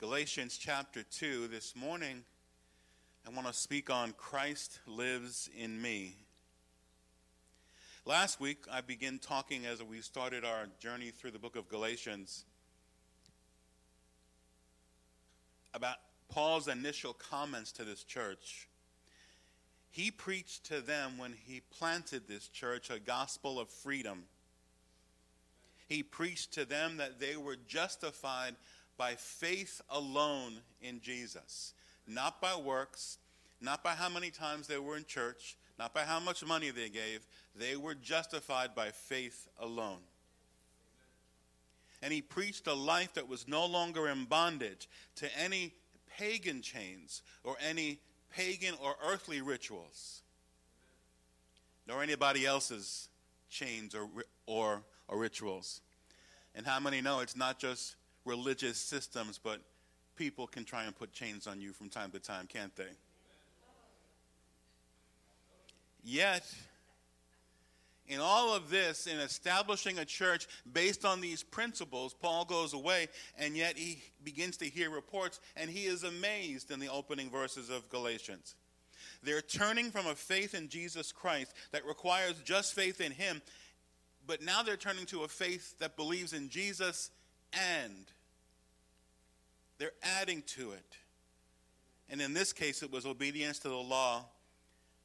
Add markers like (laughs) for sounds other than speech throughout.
Galatians chapter 2. This morning, I want to speak on Christ lives in me. Last week, I began talking as we started our journey through the book of Galatians about Paul's initial comments to this church. He preached to them when he planted this church a gospel of freedom. He preached to them that they were justified by faith alone in Jesus, not by works, not by how many times they were in church, not by how much money they gave. They were justified by faith alone. And he preached a life that was no longer in bondage to any pagan chains or any pagan or earthly rituals, nor anybody else's chains or, or, or rituals. And how many know it's not just religious systems, but people can try and put chains on you from time to time, can't they? Yet, in all of this, in establishing a church based on these principles, Paul goes away, and yet he begins to hear reports, and he is amazed in the opening verses of Galatians. They're turning from a faith in Jesus Christ that requires just faith in him, but now they're turning to a faith that believes in Jesus and they're adding to it. And in this case, it was obedience to the law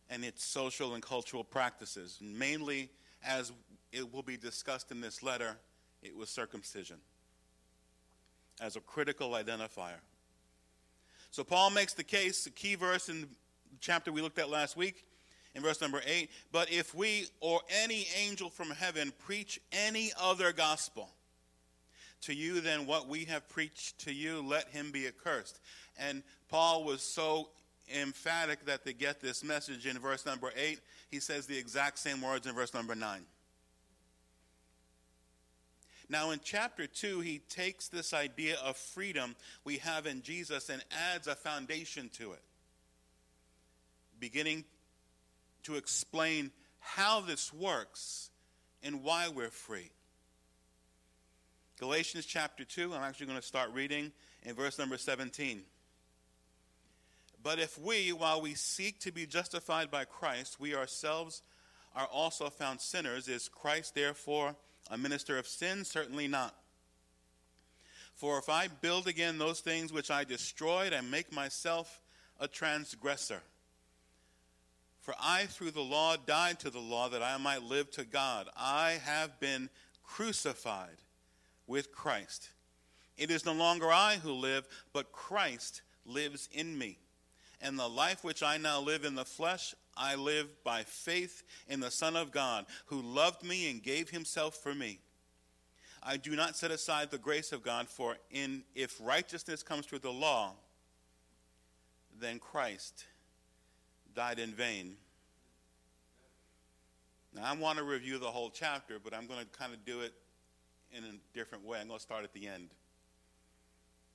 and its social and cultural practices. Mainly, as it will be discussed in this letter, it was circumcision as a critical identifier. So, Paul makes the case, the key verse in the chapter we looked at last week, in verse number 8 But if we or any angel from heaven preach any other gospel, to you then what we have preached to you, let him be accursed. And Paul was so emphatic that they get this message in verse number 8. He says the exact same words in verse number 9. Now, in chapter 2, he takes this idea of freedom we have in Jesus and adds a foundation to it, beginning to explain how this works and why we're free. Galatians chapter 2, I'm actually going to start reading in verse number 17. But if we, while we seek to be justified by Christ, we ourselves are also found sinners, is Christ therefore a minister of sin? Certainly not. For if I build again those things which I destroyed, I make myself a transgressor. For I, through the law, died to the law that I might live to God. I have been crucified with Christ. It is no longer I who live, but Christ lives in me. And the life which I now live in the flesh, I live by faith in the Son of God, who loved me and gave himself for me. I do not set aside the grace of God, for in if righteousness comes through the law, then Christ died in vain. Now, I want to review the whole chapter, but I'm going to kind of do it in a different way. I'm going to start at the end,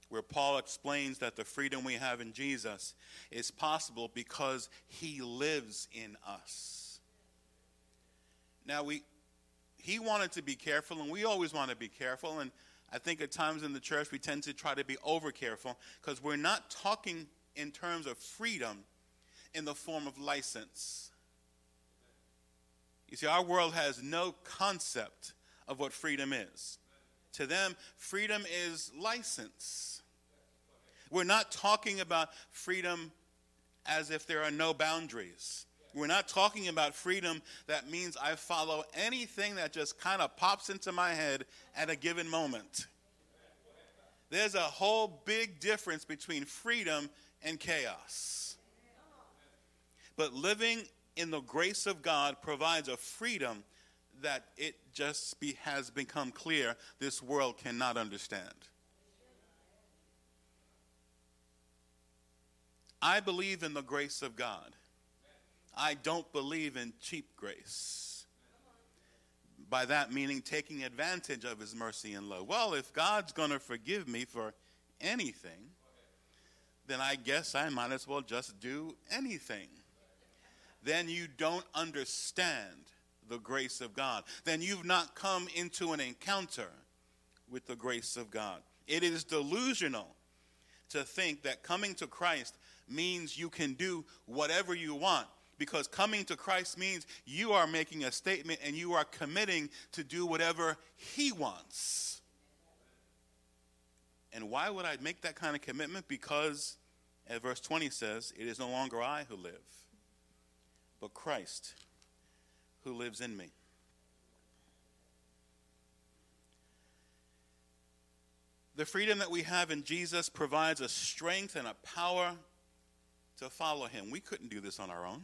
where Paul explains that the freedom we have in Jesus is possible because he lives in us. Now, we, he wanted to be careful, and we always want to be careful. And I think at times in the church we tend to try to be over careful because we're not talking in terms of freedom in the form of license. You see, our world has no concept of what freedom is. To them, freedom is license. We're not talking about freedom as if there are no boundaries. We're not talking about freedom that means I follow anything that just kind of pops into my head at a given moment. There's a whole big difference between freedom and chaos. But living in the grace of God provides a freedom that it just be, has become clear this world cannot understand. I believe in the grace of God. I don't believe in cheap grace. By that meaning taking advantage of his mercy and love. Well, if God's going to forgive me for anything, then I guess I might as well just do anything. Then you don't understand the grace of God. Then you've not come into an encounter with the grace of God. It is delusional to think that coming to Christ means you can do whatever you want. Because coming to Christ means you are making a statement and you are committing to do whatever He wants. And why would I make that kind of commitment? Because, as verse 20 says, it is no longer I who live, but Christ who lives in me. The freedom that we have in Jesus provides a strength and a power to follow him. We couldn't do this on our own.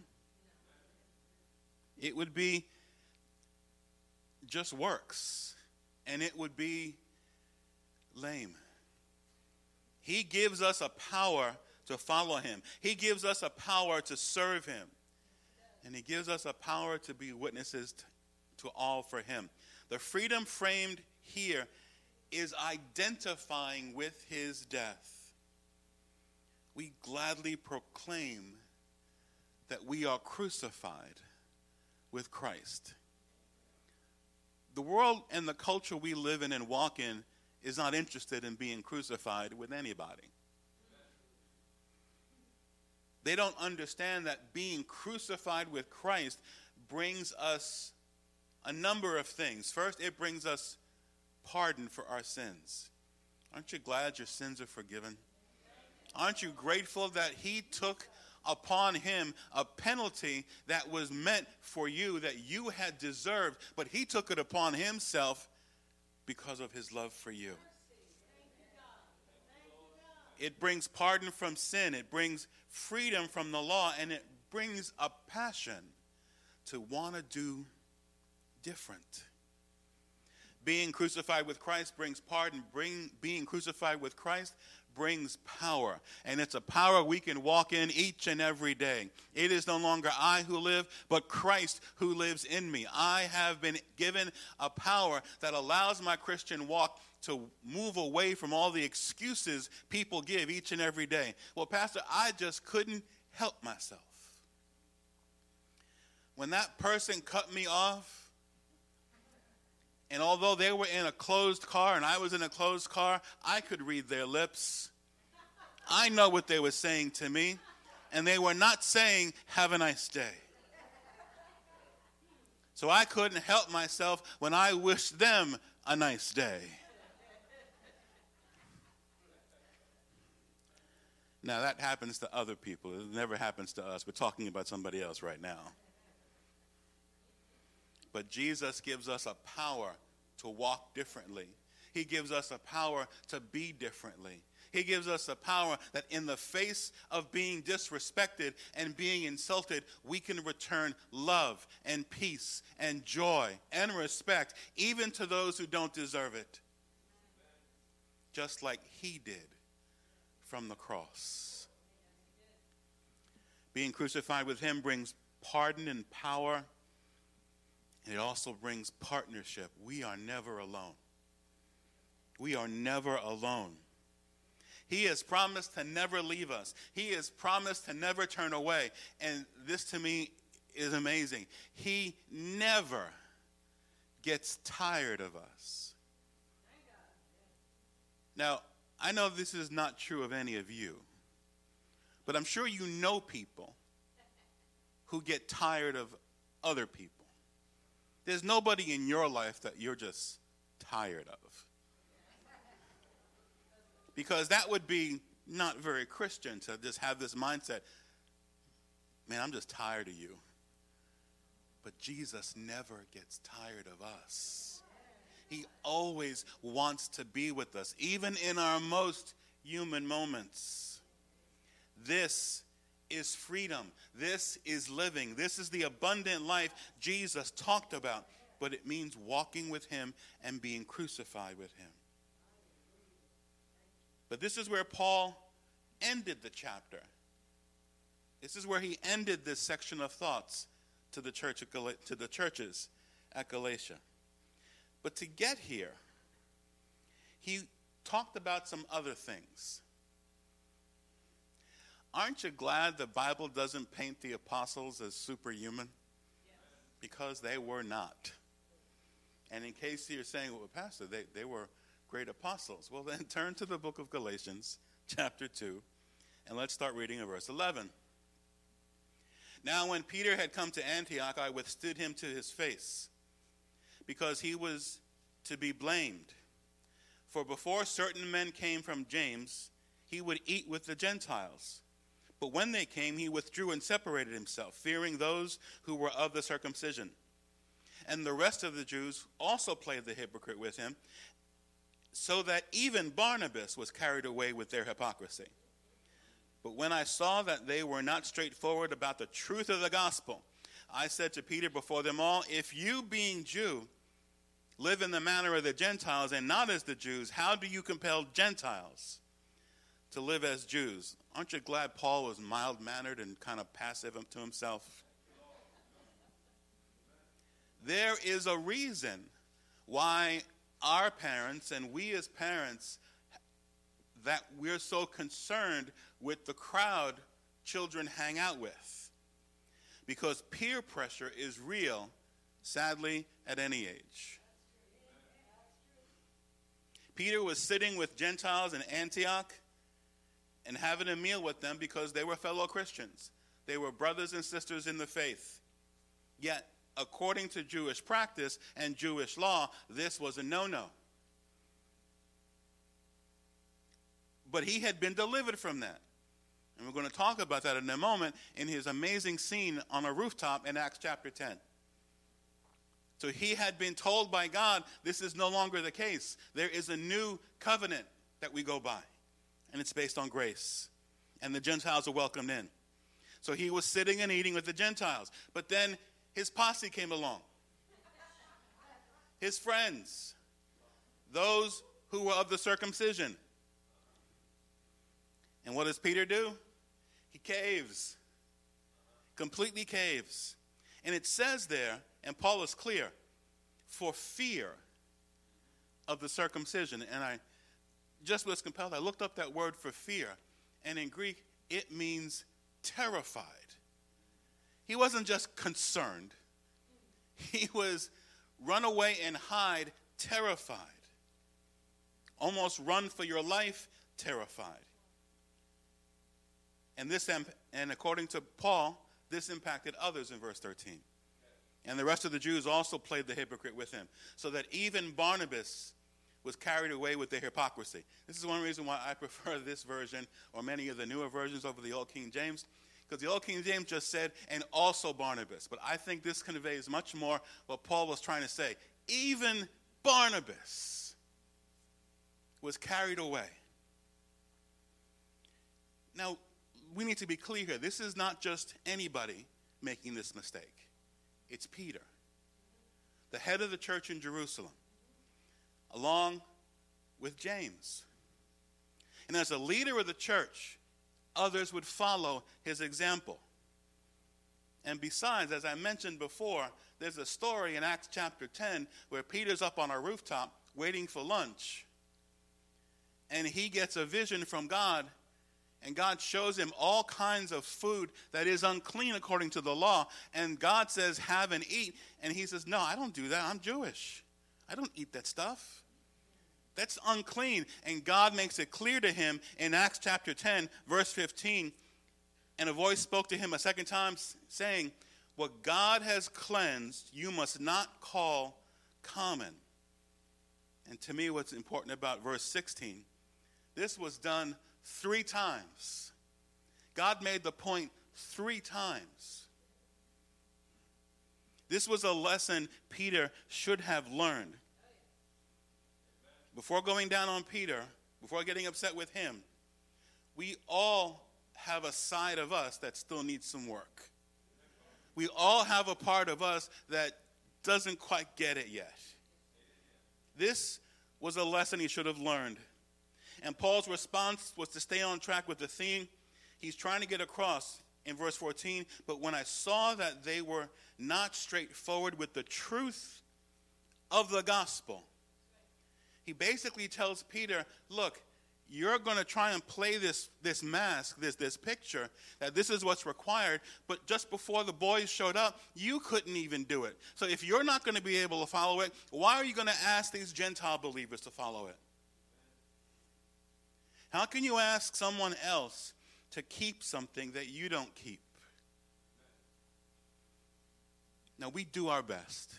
It would be just works, and it would be lame. He gives us a power to follow him, He gives us a power to serve him, and He gives us a power to be witnesses to all for him. The freedom framed here is identifying with his death. We gladly proclaim that we are crucified with Christ. The world and the culture we live in and walk in is not interested in being crucified with anybody. They don't understand that being crucified with Christ brings us a number of things. First, it brings us pardon for our sins. Aren't you glad your sins are forgiven? Aren't you grateful that He took upon Him a penalty that was meant for you, that you had deserved, but He took it upon Himself because of His love for you? It brings pardon from sin, it brings freedom from the law, and it brings a passion to want to do different. Being crucified with Christ brings pardon. Bring, being crucified with Christ brings power. And it's a power we can walk in each and every day. It is no longer I who live, but Christ who lives in me. I have been given a power that allows my Christian walk to move away from all the excuses people give each and every day. Well, Pastor, I just couldn't help myself. When that person cut me off, and although they were in a closed car and I was in a closed car, I could read their lips. I know what they were saying to me, and they were not saying, Have a nice day. So I couldn't help myself when I wished them a nice day. Now, that happens to other people. It never happens to us. We're talking about somebody else right now. But Jesus gives us a power to walk differently. He gives us a power to be differently. He gives us a power that in the face of being disrespected and being insulted, we can return love and peace and joy and respect, even to those who don't deserve it. Just like He did from the cross. Being crucified with Him brings pardon and power and it also brings partnership. We are never alone. We are never alone. He has promised to never leave us. He has promised to never turn away. And this to me is amazing. He never gets tired of us. Now, I know this is not true of any of you, but I'm sure you know people who get tired of other people. There's nobody in your life that you're just tired of. Because that would be not very Christian to just have this mindset man, I'm just tired of you. But Jesus never gets tired of us. He always wants to be with us, even in our most human moments. This is freedom. This is living. This is the abundant life Jesus talked about, but it means walking with Him and being crucified with Him. But this is where Paul ended the chapter. This is where he ended this section of thoughts to the church to the churches at Galatia. But to get here, he talked about some other things. Aren't you glad the Bible doesn't paint the apostles as superhuman? Because they were not. And in case you're saying, well, Pastor, they, they were great apostles. Well, then (laughs) turn to the book of Galatians, chapter 2, and let's start reading in verse 11. Now, when Peter had come to Antioch, I withstood him to his face, because he was to be blamed. For before certain men came from James, he would eat with the Gentiles. But when they came, he withdrew and separated himself, fearing those who were of the circumcision. And the rest of the Jews also played the hypocrite with him, so that even Barnabas was carried away with their hypocrisy. But when I saw that they were not straightforward about the truth of the gospel, I said to Peter before them all, If you, being Jew, live in the manner of the Gentiles and not as the Jews, how do you compel Gentiles to live as Jews? Aren't you glad Paul was mild mannered and kind of passive to himself? There is a reason why our parents and we as parents that we're so concerned with the crowd children hang out with. Because peer pressure is real, sadly, at any age. Peter was sitting with Gentiles in Antioch and having a meal with them because they were fellow Christians. They were brothers and sisters in the faith. Yet, according to Jewish practice and Jewish law, this was a no no. But he had been delivered from that. And we're going to talk about that in a moment in his amazing scene on a rooftop in Acts chapter 10. So he had been told by God, this is no longer the case. There is a new covenant that we go by, and it's based on grace. And the Gentiles are welcomed in. So he was sitting and eating with the Gentiles. But then his posse came along. His friends, those who were of the circumcision. And what does Peter do? He caves, completely caves. And it says there, and Paul is clear, for fear of the circumcision. And I just was compelled, I looked up that word for fear, and in Greek, it means terrified. He wasn't just concerned, he was run away and hide, terrified. Almost run for your life, terrified. And this, and according to Paul, this impacted others in verse 13. And the rest of the Jews also played the hypocrite with him, so that even Barnabas was carried away with their hypocrisy. This is one reason why I (laughs) prefer this version or many of the newer versions over the Old King James, because the Old King James just said, and also Barnabas. But I think this conveys much more what Paul was trying to say. Even Barnabas was carried away. Now, we need to be clear here. This is not just anybody making this mistake, it's Peter, the head of the church in Jerusalem, along with James. And as a leader of the church, others would follow his example. And besides, as I mentioned before, there's a story in Acts chapter 10 where Peter's up on a rooftop waiting for lunch. And he gets a vision from God and God shows him all kinds of food that is unclean according to the law. And God says, Have and eat. And he says, No, I don't do that. I'm Jewish. I don't eat that stuff. That's unclean. And God makes it clear to him in Acts chapter 10, verse 15. And a voice spoke to him a second time, saying, What God has cleansed, you must not call common. And to me, what's important about verse 16, this was done three times. God made the point three times. This was a lesson Peter should have learned. Before going down on Peter, before getting upset with him, we all have a side of us that still needs some work. We all have a part of us that doesn't quite get it yet. This was a lesson he should have learned. And Paul's response was to stay on track with the theme he's trying to get across in verse 14. But when I saw that they were not straightforward with the truth of the gospel, he basically tells Peter, Look, you're going to try and play this, this mask, this, this picture, that this is what's required. But just before the boys showed up, you couldn't even do it. So if you're not going to be able to follow it, why are you going to ask these Gentile believers to follow it? How can you ask someone else to keep something that you don't keep? Now, we do our best,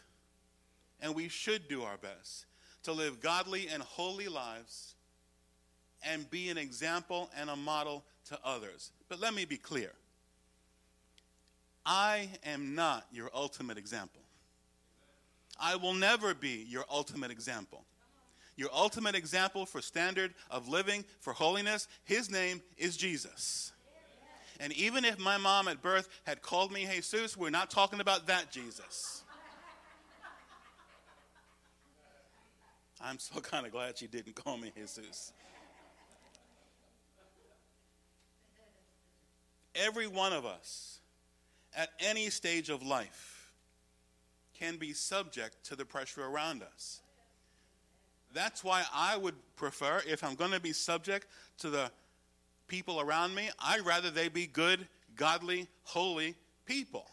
and we should do our best to live godly and holy lives and be an example and a model to others. But let me be clear I am not your ultimate example. I will never be your ultimate example. Your ultimate example for standard of living, for holiness, his name is Jesus. And even if my mom at birth had called me Jesus, we're not talking about that Jesus. I'm so (laughs) kind of glad she didn't call me Jesus. Every one of us at any stage of life can be subject to the pressure around us. That's why I would prefer, if I'm going to be subject to the people around me, I'd rather they be good, godly, holy people.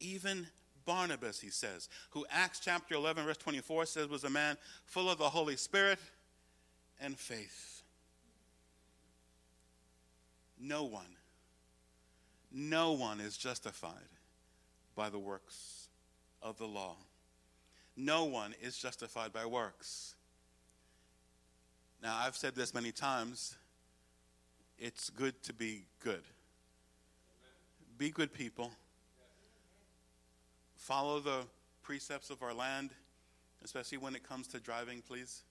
Even Barnabas, he says, who Acts chapter 11, verse 24 says was a man full of the Holy Spirit and faith. No one, no one is justified by the works of the law. No one is justified by works. Now, I've said this many times. It's good to be good. Be good people. Follow the precepts of our land, especially when it comes to driving, please.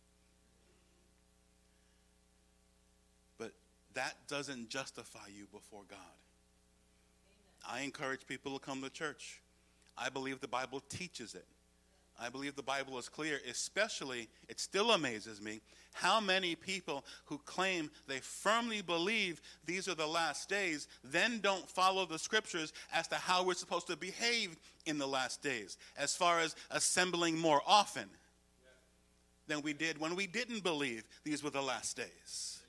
But that doesn't justify you before God. I encourage people to come to church. I believe the Bible teaches it. I believe the Bible is clear, especially, it still amazes me how many people who claim they firmly believe these are the last days then don't follow the scriptures as to how we're supposed to behave in the last days, as far as assembling more often than we did when we didn't believe these were the last days.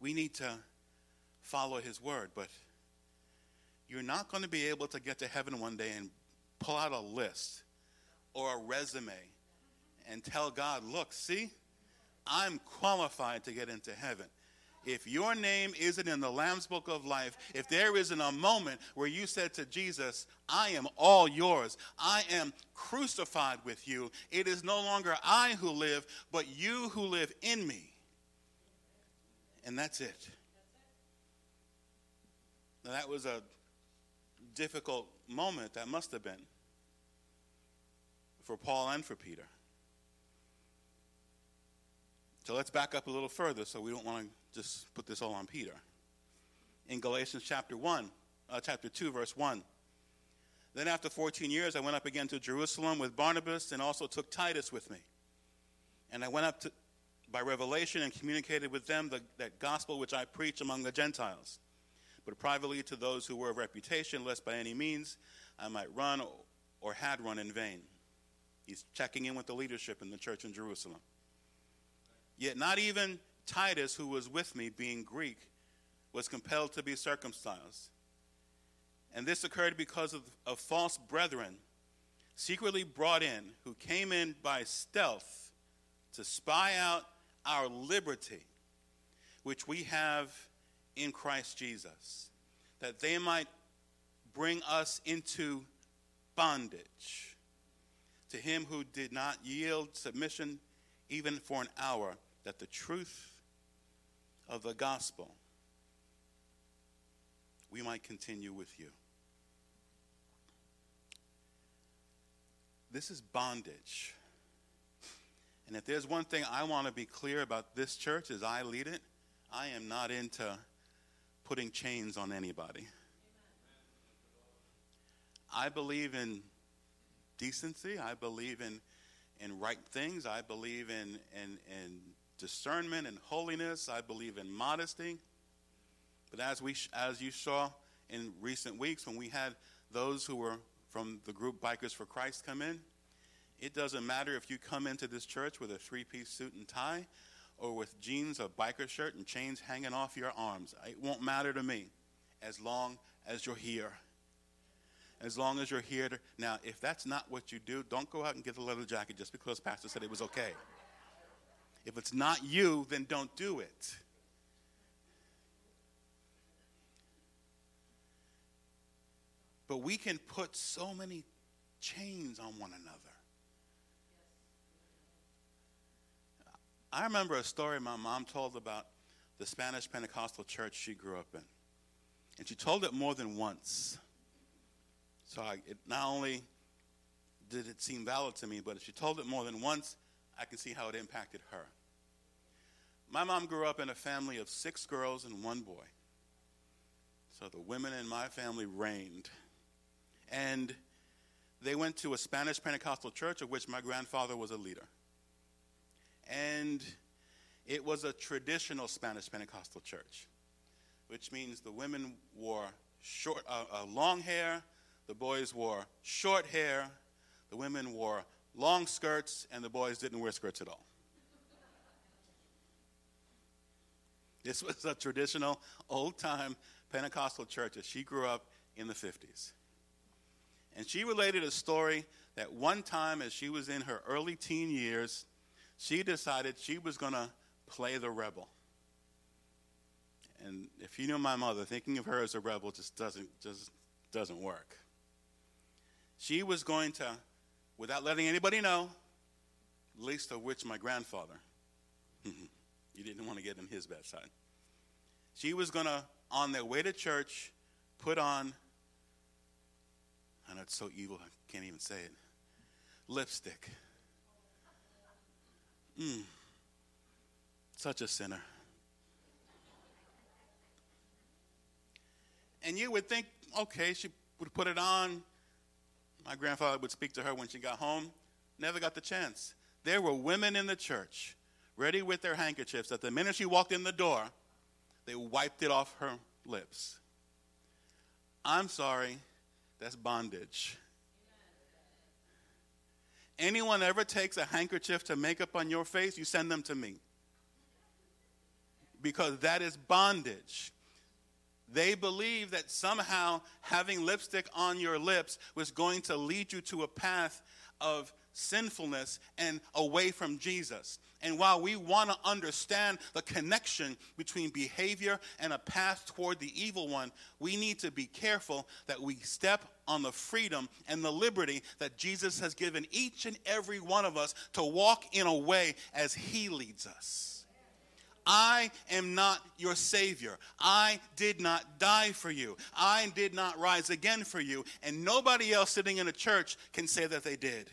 We need to follow his word, but you're not going to be able to get to heaven one day and pull out a list or a resume and tell God, look, see, I'm qualified to get into heaven. If your name isn't in the Lamb's Book of Life, if there isn't a moment where you said to Jesus, I am all yours, I am crucified with you, it is no longer I who live, but you who live in me. And that's it. Now, that was a difficult moment, that must have been for Paul and for Peter. So let's back up a little further so we don't want to just put this all on Peter. In Galatians chapter 1, uh, chapter 2, verse 1. Then after 14 years, I went up again to Jerusalem with Barnabas and also took Titus with me. And I went up to, by revelation and communicated with them the, that gospel which I preach among the Gentiles, but privately to those who were of reputation, lest by any means I might run or had run in vain. He's checking in with the leadership in the church in Jerusalem. Yet, not even Titus, who was with me, being Greek, was compelled to be circumcised. And this occurred because of, of false brethren, secretly brought in, who came in by stealth to spy out our liberty, which we have in Christ Jesus, that they might bring us into bondage to him who did not yield submission even for an hour, that the truth of the gospel we might continue with you. This is bondage. And if there's one thing I want to be clear about this church as I lead it, I am not into putting chains on anybody. I believe in decency. I believe in, in right things. I believe in, in, in discernment and holiness. I believe in modesty. But as, we, as you saw in recent weeks, when we had those who were from the group Bikers for Christ come in, it doesn't matter if you come into this church with a three piece suit and tie or with jeans, a biker shirt, and chains hanging off your arms. It won't matter to me as long as you're here as long as you're here. To, now, if that's not what you do, don't go out and get a leather jacket just because Pastor said it was okay. If it's not you, then don't do it. But we can put so many chains on one another. I remember a story my mom told about the Spanish Pentecostal church she grew up in. And she told it more than once. So I, it not only did it seem valid to me, but if she told it more than once, I can see how it impacted her. My mom grew up in a family of six girls and one boy. So the women in my family reigned. And they went to a Spanish Pentecostal church of which my grandfather was a leader. And it was a traditional Spanish Pentecostal church, which means the women wore short, uh, uh, long hair, the boys wore short hair, the women wore long skirts, and the boys didn't wear skirts at all. This was a traditional, old time Pentecostal church as she grew up in the 50s. And she related a story that one time, as she was in her early teen years, she decided she was going to play the rebel. And if you know my mother, thinking of her as a rebel just doesn't, just doesn't work. She was going to, without letting anybody know, least of which my grandfather, (laughs) you didn't want to get in his bad side. She was going to, on their way to church, put on, I know it's so evil, I can't even say it, lipstick. Mm. Such a sinner. And you would think, okay, she would put it on. My grandfather would speak to her when she got home. Never got the chance. There were women in the church ready with their handkerchiefs that the minute she walked in the door, they wiped it off her lips. I'm sorry, that's bondage. Anyone ever takes a handkerchief to make up on your face, you send them to me. Because that is bondage. They believe that somehow having lipstick on your lips was going to lead you to a path of sinfulness and away from Jesus. And while we want to understand the connection between behavior and a path toward the evil one, we need to be careful that we step on the freedom and the liberty that Jesus has given each and every one of us to walk in a way as He leads us. I am not your Savior. I did not die for you. I did not rise again for you. And nobody else sitting in a church can say that they did.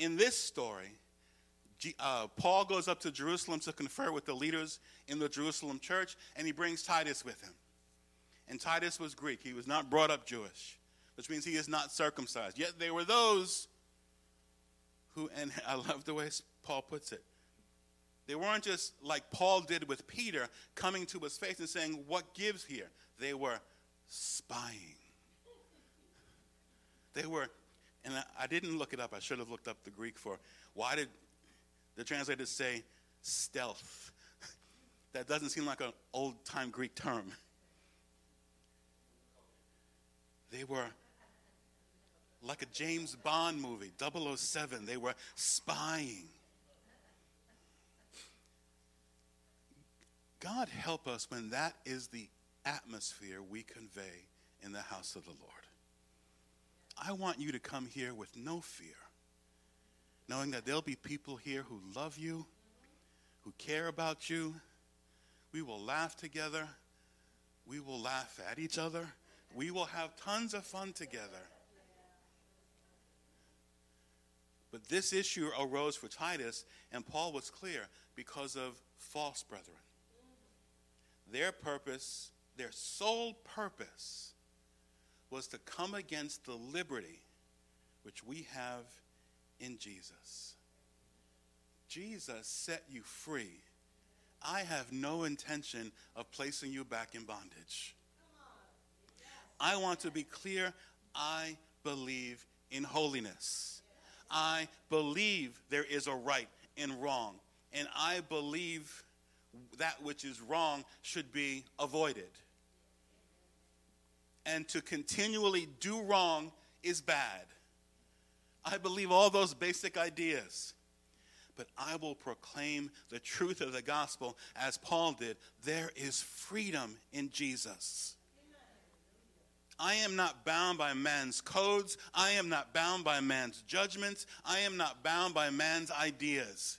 In this story, uh, Paul goes up to Jerusalem to confer with the leaders in the Jerusalem church, and he brings Titus with him. And Titus was Greek, he was not brought up Jewish, which means he is not circumcised. Yet there were those who, and (laughs) I love the way Paul puts it, they weren't just like Paul did with Peter, coming to his face and saying, What gives here? They were spying. They were and I, I didn't look it up. I should have looked up the Greek for why did the translators say stealth? (laughs) that doesn't seem like an old time Greek term. They were like a James Bond movie, 007. They were spying. God help us when that is the atmosphere we convey in the house of the Lord. I want you to come here with no fear, knowing that there'll be people here who love you, who care about you. We will laugh together. We will laugh at each other. We will have tons of fun together. But this issue arose for Titus, and Paul was clear because of false brethren. Their purpose, their sole purpose, was to come against the liberty which we have in Jesus. Jesus set you free. I have no intention of placing you back in bondage. I want to be clear. I believe in holiness. I believe there is a right and wrong. And I believe that which is wrong should be avoided and to continually do wrong is bad. I believe all those basic ideas. But I will proclaim the truth of the gospel as Paul did. There is freedom in Jesus. I am not bound by man's codes. I am not bound by man's judgments. I am not bound by man's ideas.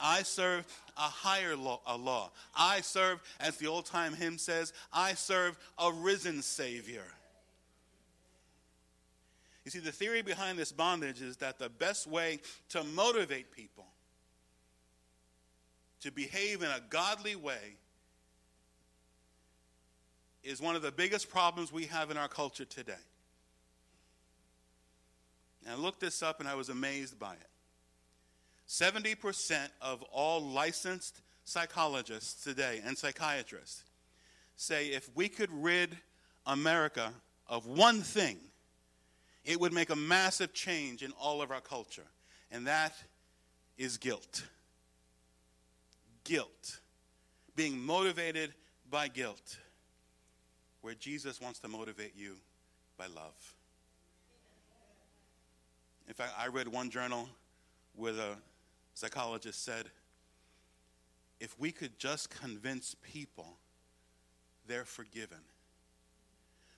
I serve a higher law, a law. I serve, as the old time hymn says, I serve a risen Savior. You see, the theory behind this bondage is that the best way to motivate people to behave in a godly way is one of the biggest problems we have in our culture today. And I looked this up and I was amazed by it. 70% of all licensed psychologists today and psychiatrists say if we could rid America of one thing, it would make a massive change in all of our culture, and that is guilt. Guilt. Being motivated by guilt where Jesus wants to motivate you by love. In fact, I read one journal where the psychologist said, if we could just convince people they're forgiven.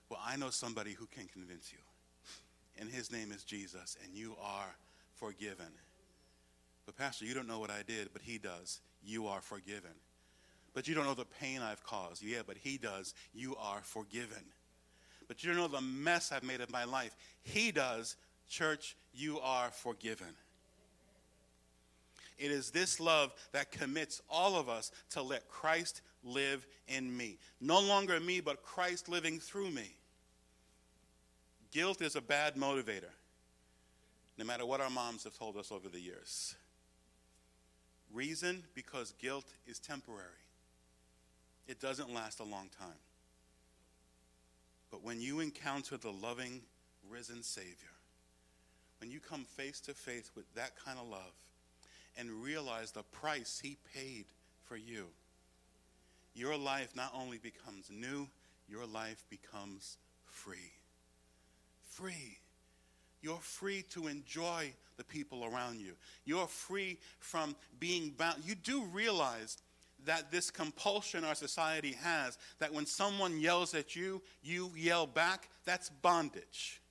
Well, I know somebody who can convince you, and his name is Jesus, and you are forgiven. But, Pastor, you don't know what I did, but he does. You are forgiven. But you don't know the pain I've caused. Yeah, but He does. You are forgiven. But you don't know the mess I've made of my life. He does. Church, you are forgiven. It is this love that commits all of us to let Christ live in me. No longer me, but Christ living through me. Guilt is a bad motivator, no matter what our moms have told us over the years. Reason? Because guilt is temporary it doesn't last a long time. But when you encounter the loving, risen Savior, when you come face to face with that kind of love and realize the price He paid for you, your life not only becomes new, your life becomes free. Free. You're free to enjoy the people around you. You're free from being bound. You do realize that this compulsion our society has that when someone yells at you, you yell back, that's bondage.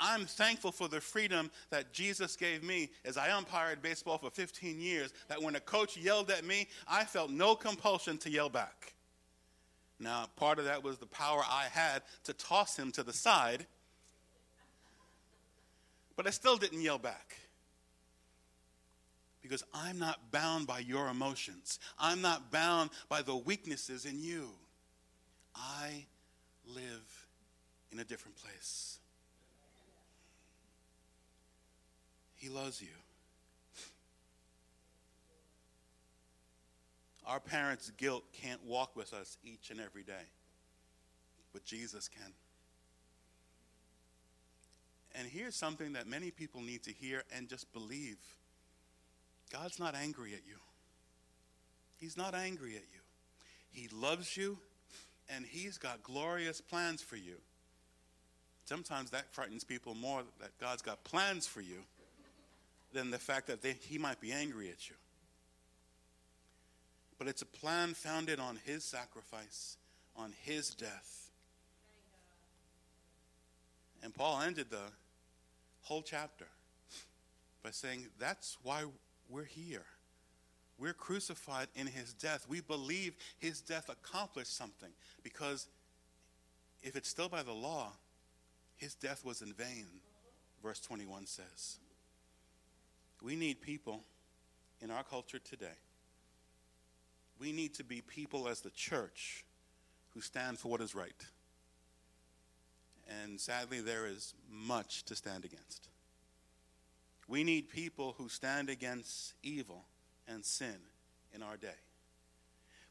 I'm thankful for the freedom that Jesus gave me as I umpired baseball for 15 years, that when a coach yelled at me, I felt no compulsion to yell back. Now, part of that was the power I had to toss him to the side, but I still didn't yell back because I'm not bound by your emotions. I'm not bound by the weaknesses in you. I live in a different place. He loves you. Our parents' guilt can't walk with us each and every day, but Jesus can. And here's something that many people need to hear and just believe God's not angry at you. He's not angry at you. He loves you, and He's got glorious plans for you. Sometimes that frightens people more that God's got plans for you than the fact that they, He might be angry at you. But it's a plan founded on His sacrifice, on His death. And Paul ended the whole chapter by saying, That's why we're here. We're crucified in his death. We believe his death accomplished something because if it's still by the law, his death was in vain, verse 21 says. We need people in our culture today. We need to be people as the church who stand for what is right. And sadly, there is much to stand against. We need people who stand against evil and sin in our day.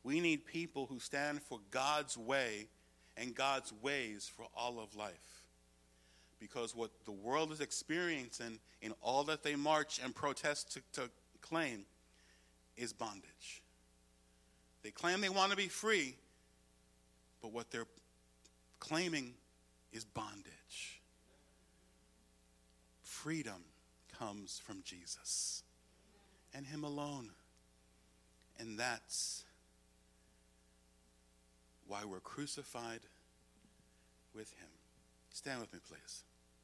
We need people who stand for God's way and God's ways for all of life. Because what the world is experiencing in all that they march and protest to, to claim is bondage. They claim they want to be free, but what they're claiming is bondage. freedom comes from Jesus and Him alone. And that's why we're crucified with Him. Stand with me, please.